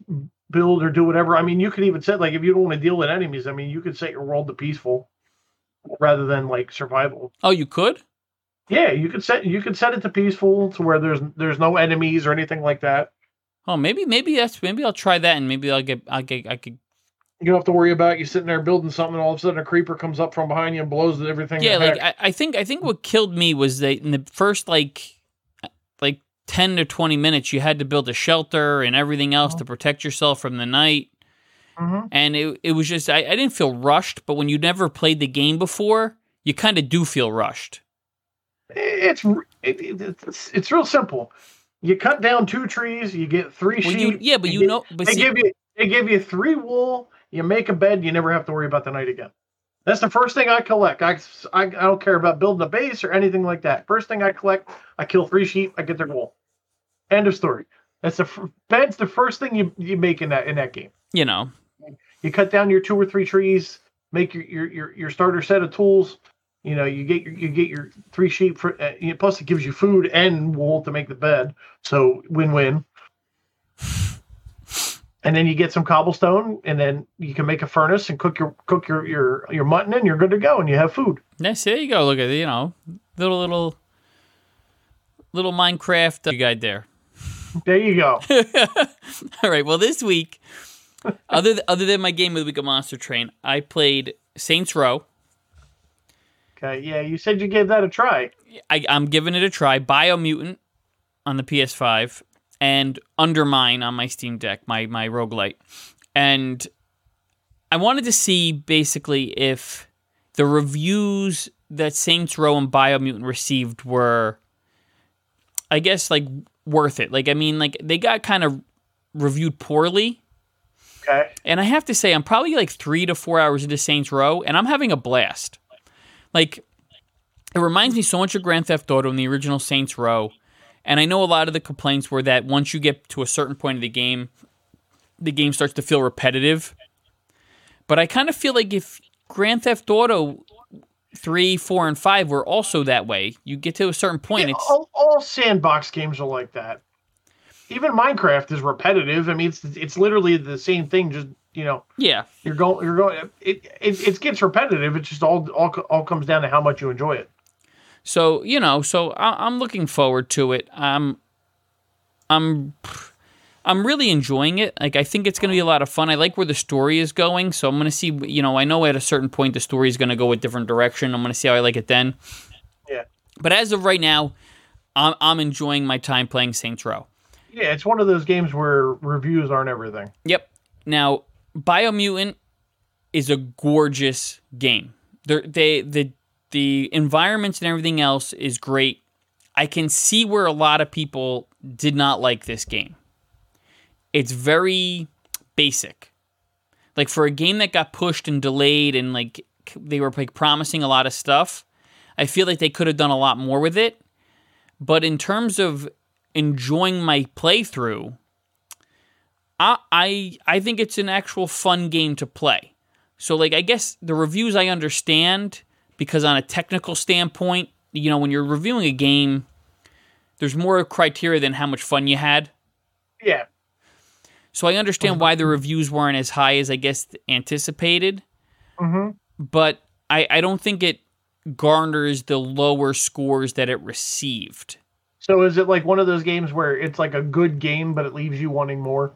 build or do whatever. I mean, you could even set like if you don't want to deal with enemies, I mean, you could set your world to peaceful rather than like survival. Oh, you could? Yeah, you could set you could set it to peaceful to where there's there's no enemies or anything like that. Oh, maybe, maybe that's, maybe I'll try that and maybe I'll get, I'll get, I could You don't have to worry about you sitting there building something, and all of a sudden a creeper comes up from behind you and blows everything. Yeah, like. I, I think I think what killed me was that in the first like like ten to twenty minutes you had to build a shelter and everything else Uh-huh. to protect yourself from the night. Mhm. And it it was just I, I didn't feel rushed, but when you never played the game before, you kind of do feel rushed. It's it, it, it's it's real simple. You cut down two trees, you get three Well, sheep. you, yeah, but you you know, but they see, give you they give you three wool. You make a bed. You never have to worry about the night again. That's the first thing I collect. I, I, I don't care about building a base or anything like that. First thing I collect, I kill three sheep. I get their wool. End of story. That's the bed's the first thing you, you make in that in that game. you know, You cut down your two or three trees, make your your your, your starter set of tools. You know, you get your you get your three sheep for. Uh, plus, it gives you food and wool to make the bed. So win win. And then you get some cobblestone, and then you can make a furnace and cook your cook your your your mutton, and you're good to go, and you have food. nice there you go. Look at you know, little little little Minecraft uh, guide there. There you go. All right. Well, this week, other th- other than my game of the week of Monster Train, I played Saints Row. Okay, yeah, you said you gave that a try. I, I'm giving it a try. Biomutant on the PS5 and Undermine on my Steam Deck, my my roguelite. And I wanted to see basically if the reviews that Saints Row and Biomutant received were I guess like worth it. Like I mean like they got kind of reviewed poorly. Okay, And I have to say, I'm probably like three to four hours into Saints Row, and I'm having a blast. Like, it reminds me so much of Grand Theft Auto and the original Saints Row. And I know a lot of the complaints were that once you get to a certain point of the game, the game starts to feel repetitive. But I kind of feel like if Grand Theft Auto 3, 4, and 5 were also that way, you get to a certain point, Yeah, it's. all, all sandbox games are like that. even Minecraft is repetitive. I mean, it's it's literally the same thing. Just you know, Yeah. you're going, you're going. It it, it gets repetitive. It just all all all comes down to how much you enjoy it. So you know, so I, I'm looking forward to it. I'm, I'm, I'm really enjoying it. Like I think it's going to be a lot of fun. I like where the story is going. So I'm going to see. You know, I know at a certain point the story is going to go a different direction. I'm going to see how I like it then. Yeah. But as of right now, I'm I'm enjoying my time playing Saints Row. Yeah, it's one of those games where reviews aren't everything. Yep. Now, Biomutant is a gorgeous game. They're, they the the environments and everything else is great. I can see where a lot of people did not like this game. It's very basic. Like for a game that got pushed and delayed and like they were like promising a lot of stuff, I feel like they could have done a lot more with it. But in terms of enjoying my playthrough, I I I think it's an actual fun game to play. So like I guess the reviews I understand because on a technical standpoint, you know, when you're reviewing a game, there's more criteria than how much fun you had. Yeah, So I understand why the reviews weren't as high as I guess anticipated, hmm but I I don't think it garners the lower scores that it received. So is it like one of those games where it's like a good game, but it leaves you wanting more?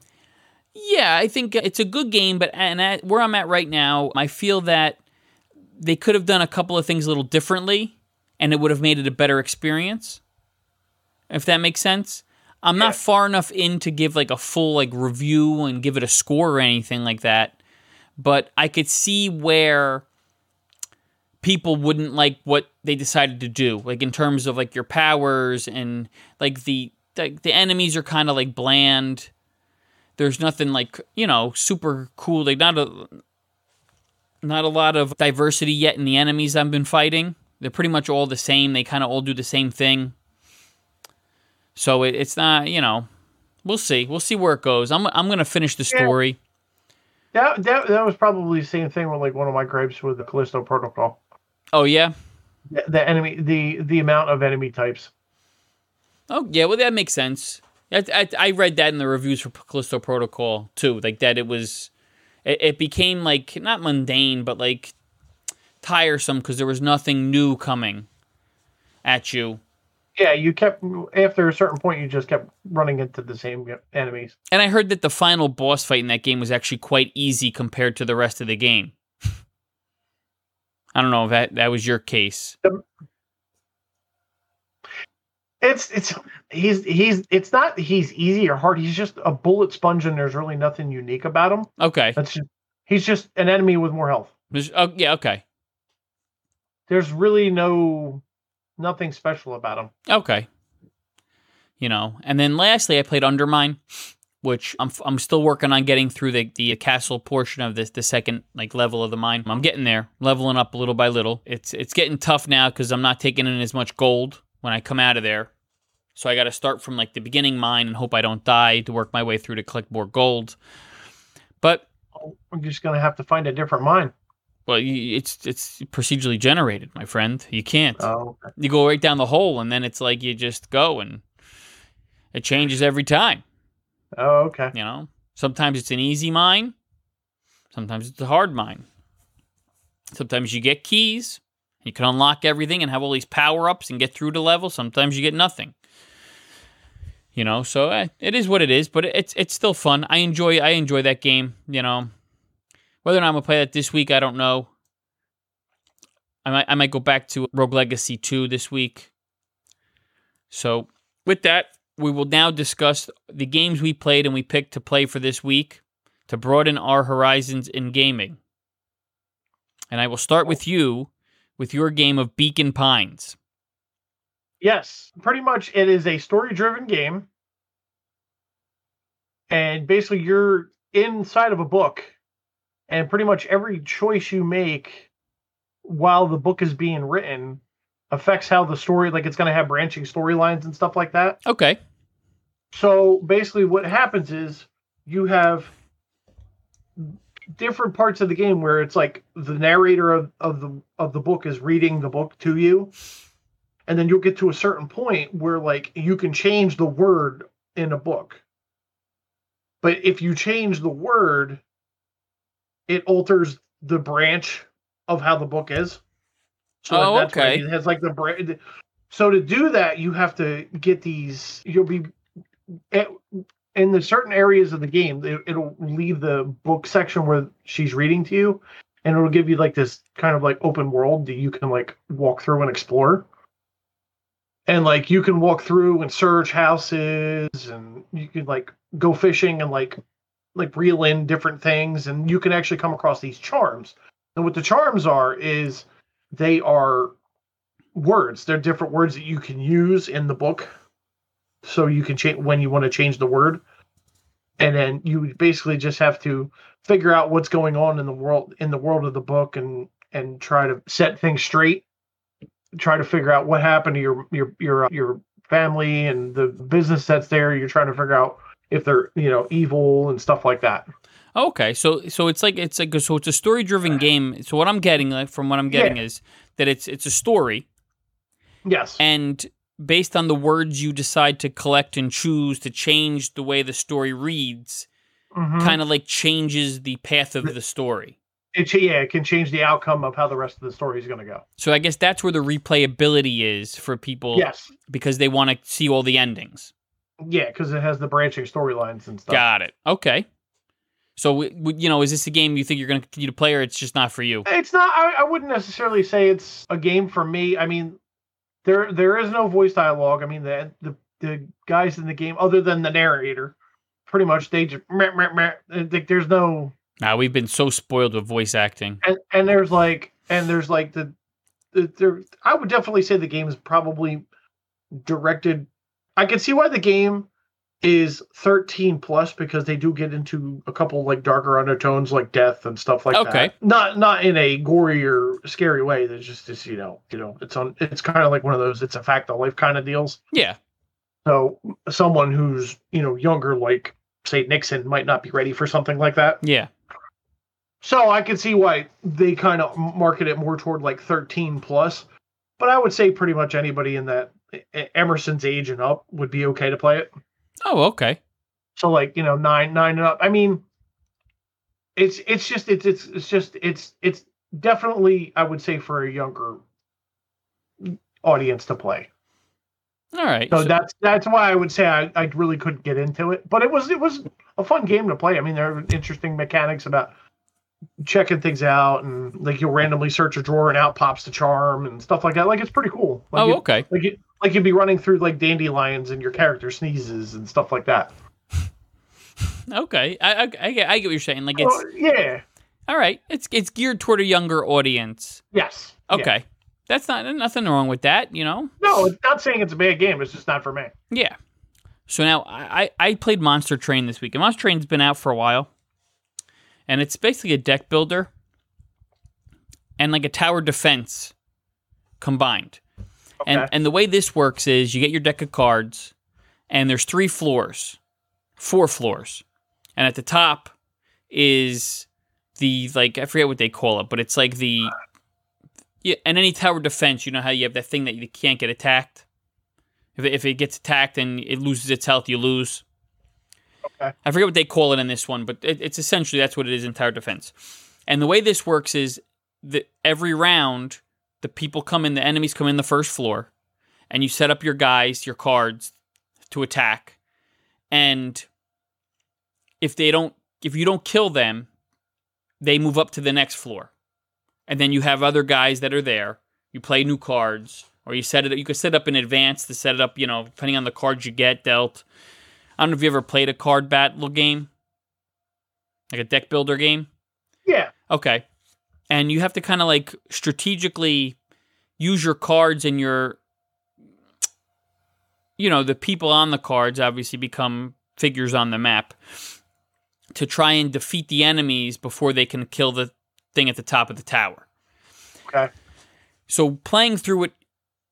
Yeah, I think it's a good game, but and at where I'm at right now, I feel that they could have done a couple of things a little differently, and it would have made it a better experience. If that makes sense. I'm Yeah. not far enough in to give like a full like review and give it a score or anything like that, but I could see where people wouldn't like what they decided to do, like in terms of like your powers and like the the, the enemies are kind of like bland there's nothing like you know super cool. Like not a not a lot of diversity yet in the enemies i've been fighting. They're pretty much all the same. They kind of all do the same thing. So it, it's not you know we'll see. We'll see where it goes. I'm, I'm gonna finish the Yeah. story. That that that was probably the same thing with like one of my gripes with the Callisto Protocol. oh yeah? The, the enemy, the the amount of enemy types. oh yeah well that makes sense I, I, I read that in the reviews for callisto protocol too like that it was it, it became like not mundane but like tiresome because there was nothing new coming at you Yeah, you kept after a certain point, you just kept running into the same enemies. And I heard that the final boss fight in that game was actually quite easy compared to the rest of the game. I don't know if that, that was your case. It's it's he's he's it's not he's easy or hard. He's just a bullet sponge, and there's really nothing unique about him. Okay. That's just he's just an enemy with more health. Oh, yeah, okay. There's really no nothing special about him. Okay. You know, and then lastly, I played Undermine, which I'm, I'm still working on getting through the, the castle portion of this, the second like level of the mine. I'm getting there, leveling up little by little. It's it's getting tough now because I'm not taking in as much gold when I come out of there. So I got to start from like the beginning mine and hope I don't die to work my way through to collect more gold. But I'm just gonna have to find a different mine. well, it's it's procedurally generated, my friend. You can't. Oh, you go right down the hole, and then it's like you just go, and it changes every time. oh, okay. You know, sometimes it's an easy mine, sometimes it's a hard mine. Sometimes you get keys, you can unlock everything and have all these power ups and get through the level. Sometimes you get nothing. You know, so eh, it is what it is, but it's it's still fun. I enjoy I enjoy that game. You know, whether or not I'm gonna play that this week, I don't know. I might I might go back to Rogue Legacy 2 this week. So with that, we will now discuss the games we played and we picked to play for this week to broaden our horizons in gaming. And I will start with you with your game of Beacon Pines. Yes, pretty much it is a story driven game. And basically you're inside of a book and pretty much every choice you make while the book is being written affects how the story like it's going to have branching storylines and stuff like that. Okay. So basically what happens is you have different parts of the game where it's like the narrator of, of the of the book is reading the book to you and then you'll get to a certain point where like you can change the word in a book. But if you change the word, it alters the branch of how the book is. So oh, that's okay. It has like the branch. So to do that, you have to get these. You'll be eh, in the certain areas of the game. It, will leave the book section where she's reading to you, and it'll give you like this kind of like open world that you can like walk through and explore and like you can walk through and search houses and you can like go fishing and like like reel in different things and you can actually come across these charms. And what the charms are is they are words. They're different words that you can use in the book. So you can change when you want to change the word. And then you basically just have to figure out what's going on in the world in the world of the book and and try to set things straight try to figure out what happened to your your your uh, your family and the business that's there. You're trying to figure out if they're you know evil and stuff like that. Okay, so so it's like it's like so it's a story driven game. So what I'm getting like from what I'm getting yeah. is that it's it's a story. Yes. And based on the words you decide to collect and choose to change the way the story reads, mm-hmm. kind of like changes the path of the story it yeah, it can change the outcome of how the rest of the story is going to go. So I guess that's where the replayability is for people. Yes, because they want to see all the endings. Yeah, because it has the branching storylines and stuff. Got it. Okay. So you know, is this a game you think you're going to continue to play, or it's just not for you? It's not. I, I wouldn't necessarily say it's a game for me. I mean, there there is no voice dialogue. I mean, the the the guys in the game, other than the narrator, pretty much they just meh, meh, meh, there's no now we've been so spoiled with voice acting. And, and there's like, and there's like the, the, there. I would definitely say the game is probably directed. I can see why the game is 13 plus because they do get into a couple like darker undertones like death and stuff like that. okay. that. Not not in a gory or scary way. There's just this, you know, you know, it's on it's kind of like one of those it's a fact of life kind of deals. Yeah. So someone who's, you know, younger like say Nixon might not be ready for something like that. Yeah. So I can see why they kind of market it more toward like 13 plus. But I would say pretty much anybody in that Emerson's age and up would be okay to play it. Oh, okay. So like, you know, 9 9 and up. I mean, it's it's just it's it's it's just it's it's definitely I would say for a younger audience to play. All right. So, so, that's that's why I would say I, I really couldn't get into it. But it was it was a fun game to play. I mean, there are interesting mechanics about checking things out and like you'll randomly search a drawer and out pops the charm and stuff like that. Like it's pretty cool. Like oh, okay. Like you, like you'd be running through like dandelions and your character sneezes and stuff like that. okay, I, I, I, get I get what you're saying. Like it's yeah. All right, it's it's geared toward a younger audience. Yes. Okay. Yeah. That's not nothing wrong with that, you know. No, it's not saying it's a bad game. It's just not for me. Yeah. So now I I played Monster Train this week, and Monster Train's been out for a while and it's basically a deck builder and like a tower defense combined. Okay. And and the way this works is you get your deck of cards and there's three floors. Four floors. And at the top is the like I forget what they call it, but it's like the yeah, and any tower defense, you know how you have that thing that you can't get attacked. If it, if it gets attacked and it loses its health, you lose. Okay. I forget what they call it in this one, but it, it's essentially that's what it is entire defense. And the way this works is that every round, the people come in, the enemies come in the first floor, and you set up your guys, your cards to attack. And if they don't, if you don't kill them, they move up to the next floor. And then you have other guys that are there. You play new cards, or you set it. You could set up in advance to set it up. You know, depending on the cards you get dealt I don't know if you ever played a card battle game, like a deck builder game. Yeah. Okay. And you have to kind of like strategically use your cards and your, you know, the people on the cards obviously become figures on the map to try and defeat the enemies before they can kill the thing at the top of the tower. Okay. So playing through it,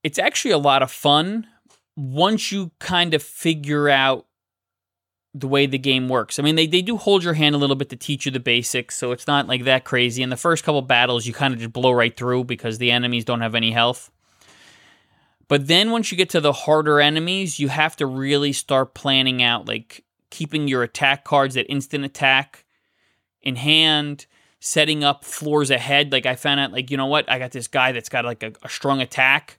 it's actually a lot of fun once you kind of figure out the way the game works. I mean, they, they do hold your hand a little bit to teach you the basics, so it's not like that crazy. In the first couple battles, you kind of just blow right through because the enemies don't have any health. But then once you get to the harder enemies, you have to really start planning out like keeping your attack cards at instant attack in hand, setting up floors ahead. Like I found out, like, you know what? I got this guy that's got like a, a strong attack.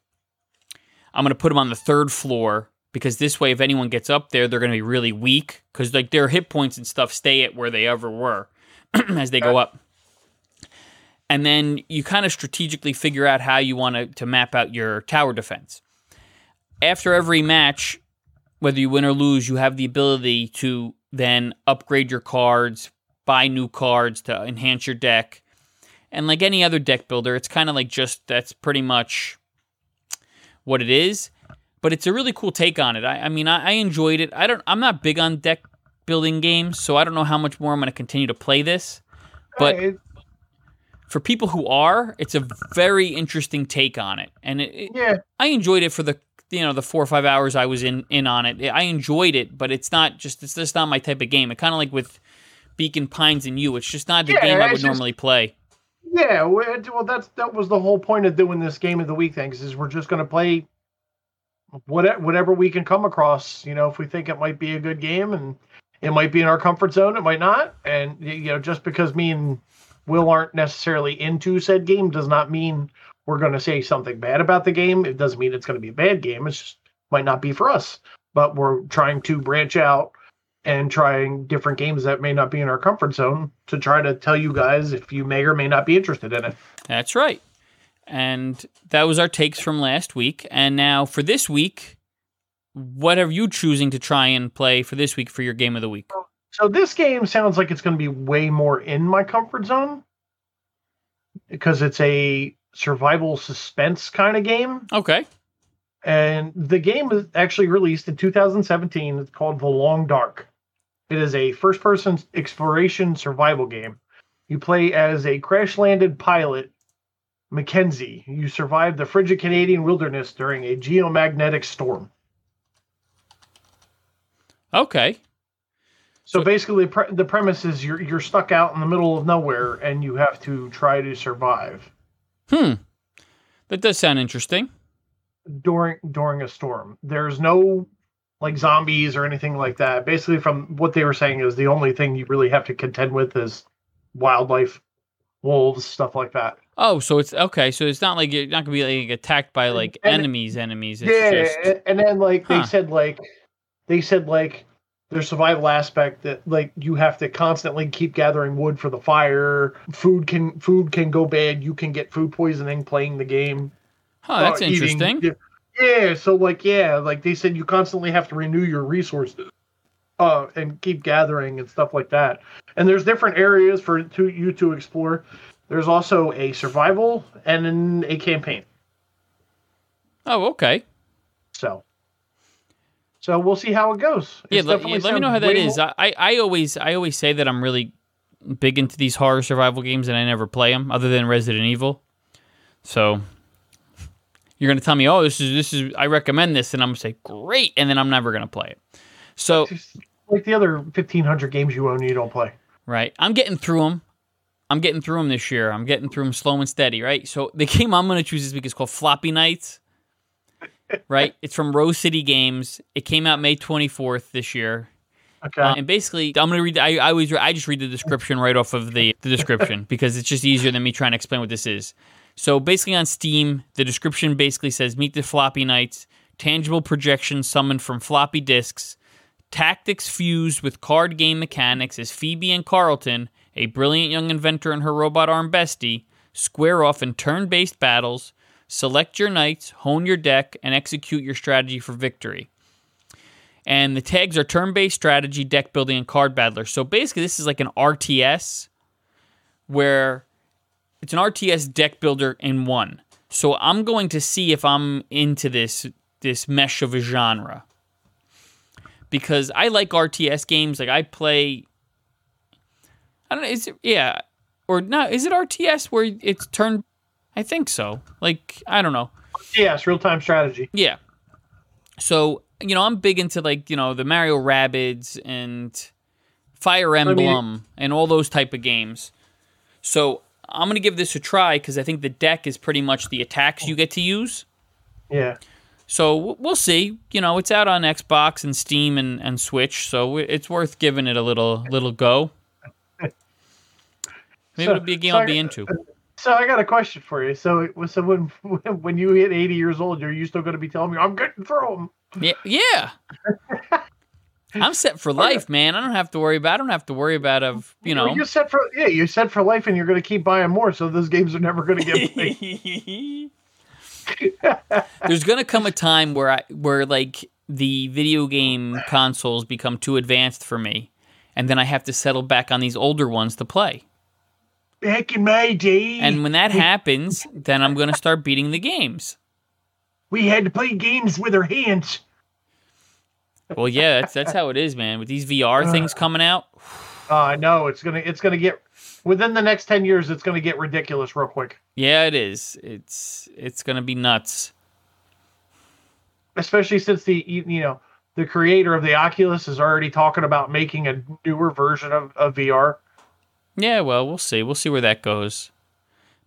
I'm going to put him on the third floor because this way, if anyone gets up there, they're going to be really weak because like their hit points and stuff stay at where they ever were as they go up. And then you kind of strategically figure out how you want to, to map out your tower defense. After every match, whether you win or lose, you have the ability to then upgrade your cards, buy new cards to enhance your deck. And like any other deck builder, it's kind of like just that's pretty much what it is. But it's a really cool take on it. I, I mean, I, I enjoyed it. I don't. I'm not big on deck building games, so I don't know how much more I'm going to continue to play this. But for people who are, it's a very interesting take on it, and it, it- yeah, I enjoyed it for the you know the four or five hours I was in in on it. I enjoyed it, but it's not just it's just not my type of game. It kind of like with Beacon Pines and you, it's just not the Yeah, game I would just- normally play. yeah. Well, that's that was the whole point of doing this game of the week things is we're just going to play whatever we can come across. You know, if we think it might be a good game and it might be in our comfort zone, it might not. And you know, just because me and Will aren't necessarily into said game does not mean we're going to say something bad about the game. It doesn't mean it's going to be a bad game. It just might not be for us. But we're trying to branch out and trying different games that may not be in our comfort zone to try to tell you guys if you may or may not be interested in it. That's right. And that was our takes from last week. And now for this week, what are you choosing to try and play for this week for your game of the week? So this game sounds like it's going to be way more in my comfort zone because it's a survival suspense kind of game. Okay. And the game was actually released in 2017. It's called The Long Dark. It is a first person exploration survival game. You play as a crash landed pilot, Mackenzie. You survive the frigid Canadian wilderness during a geomagnetic storm. Okay. So So- basically, pre- the premise is you're you're stuck out in the middle of nowhere and you have to try to survive Hmm. That does sound interesting. during during a storm. There's no like zombies or anything like that. Basically, from what they were saying, is the only thing you really have to contend with is wildlife, wolves, stuff like that. Oh, so it's okay. So it's not like you're not gonna be like attacked by like And- enemies. Enemies. It's yeah, just and then like they said, like they said, like their survival aspect that like you have to constantly keep gathering wood for the fire. Food can food can go bad. You can get food poisoning playing the game. oh, that's uh, eating- interesting. Yeah, so like yeah, like they said, you constantly have to renew your resources, uh, and keep gathering and stuff like that. And there's different areas for to you to explore. There's also a survival and a campaign. Oh, okay. So, so we'll see how it goes. Yeah, let, yeah, let me know how that is. more- I, I always I always say that I'm really big into these horror survival games, and I never play them other than Resident Evil. So you're gonna tell me, oh, this is this is I recommend this, and I'm gonna say great, and then I'm never gonna play it. So like the other 1500 games you own, you don't play. right, I'm getting through them. I'm getting through them this year. I'm getting through them slow and steady. Right. So the game I'm gonna choose this week is called Floppy Knights. Right. It's from Rose City Games. It came out May 24th this year. Okay. Uh, and basically, I'm gonna read. I, I always I just read the description right off of the the description because it's just easier than me trying to explain what this is. So basically, on Steam, the description basically says meet the floppy knights, tangible projections summoned from floppy disks, tactics fused with card game mechanics as Phoebe and Carlton, a brilliant young inventor and her robot arm bestie, square off in turn-based battles. Select your knights, hone your deck, and execute your strategy for victory and the tags are turn-based strategy, deck building, and card battler. So basically, this is like an RTS where it's an RTS deck builder in one. So I'm going to see if I'm into this this mesh of a genre because I like RTS games. Like I play. I don't know. Is it yeah or no? Is it RTS where it's turned? I think so. Like I don't know. yes, real time strategy. Yeah. So, you know, I'm big into like, you know, the Mario Rabbids and Fire Emblem and all those type of games. So, I'm going to give this a try cuz I think the deck is pretty much the attacks you get to use. Yeah. So we'll see. You know, it's out on Xbox and Steam and, and Switch, so it's worth giving it a little little go. Maybe So- it'll be a game so I'll be into. So I got a question for you. So, so when when you hit 80 years old, are you still going to be telling me I'm getting through them? Yeah, yeah. I'm set for oh, life, man. I don't have to worry about. I don't have to worry about of you know. you said for yeah, you said for life, and you're going to keep buying more. So those games are never going to get played. There's gonna come a time where I where like the video game consoles become too advanced for me, and then I have to settle back on these older ones to play. Back in my day, And when that happens, then I'm gonna start beating the games. we had to play games with our hands. Well, yeah, that's that's how it is, man. With these VR things coming out, Uh, no, it's gonna it's gonna get within the next 10 years. It's gonna get ridiculous real quick. yeah, it is. It's it's gonna be nuts. especially since the you you know the creator of the Oculus is already talking about making a newer version of, of VR. Yeah, well, we'll see. We'll see where that goes.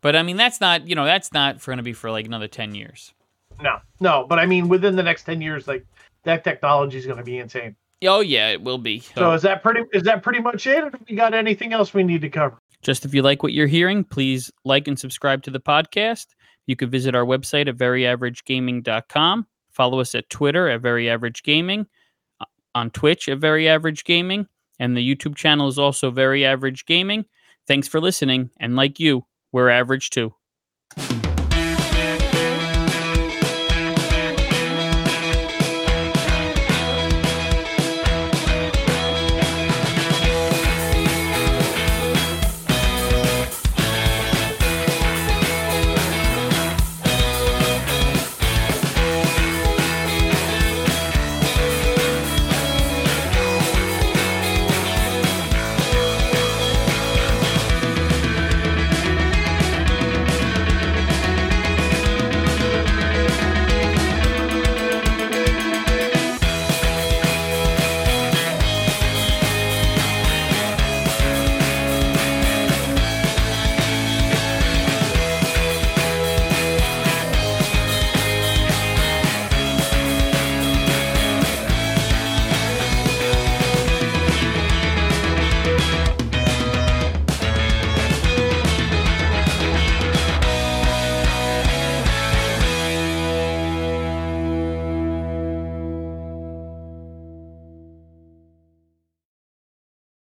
But I mean, that's not you know that's not for gonna be for like another ten years. No, no, but I mean within the next ten years, like that technology is going to be insane. Oh yeah, it will be. So is that pretty? Is that pretty much it? Or do we got anything else we need to cover? Just if you like what you're hearing, please like and subscribe to the podcast. You can visit our website at veryaveragegaming.com. Follow us at Twitter at Very Average Gaming, uh, on Twitch at Very Average Gaming, and the YouTube channel is also Very Average Gaming. Thanks for listening, and like you, we're average too.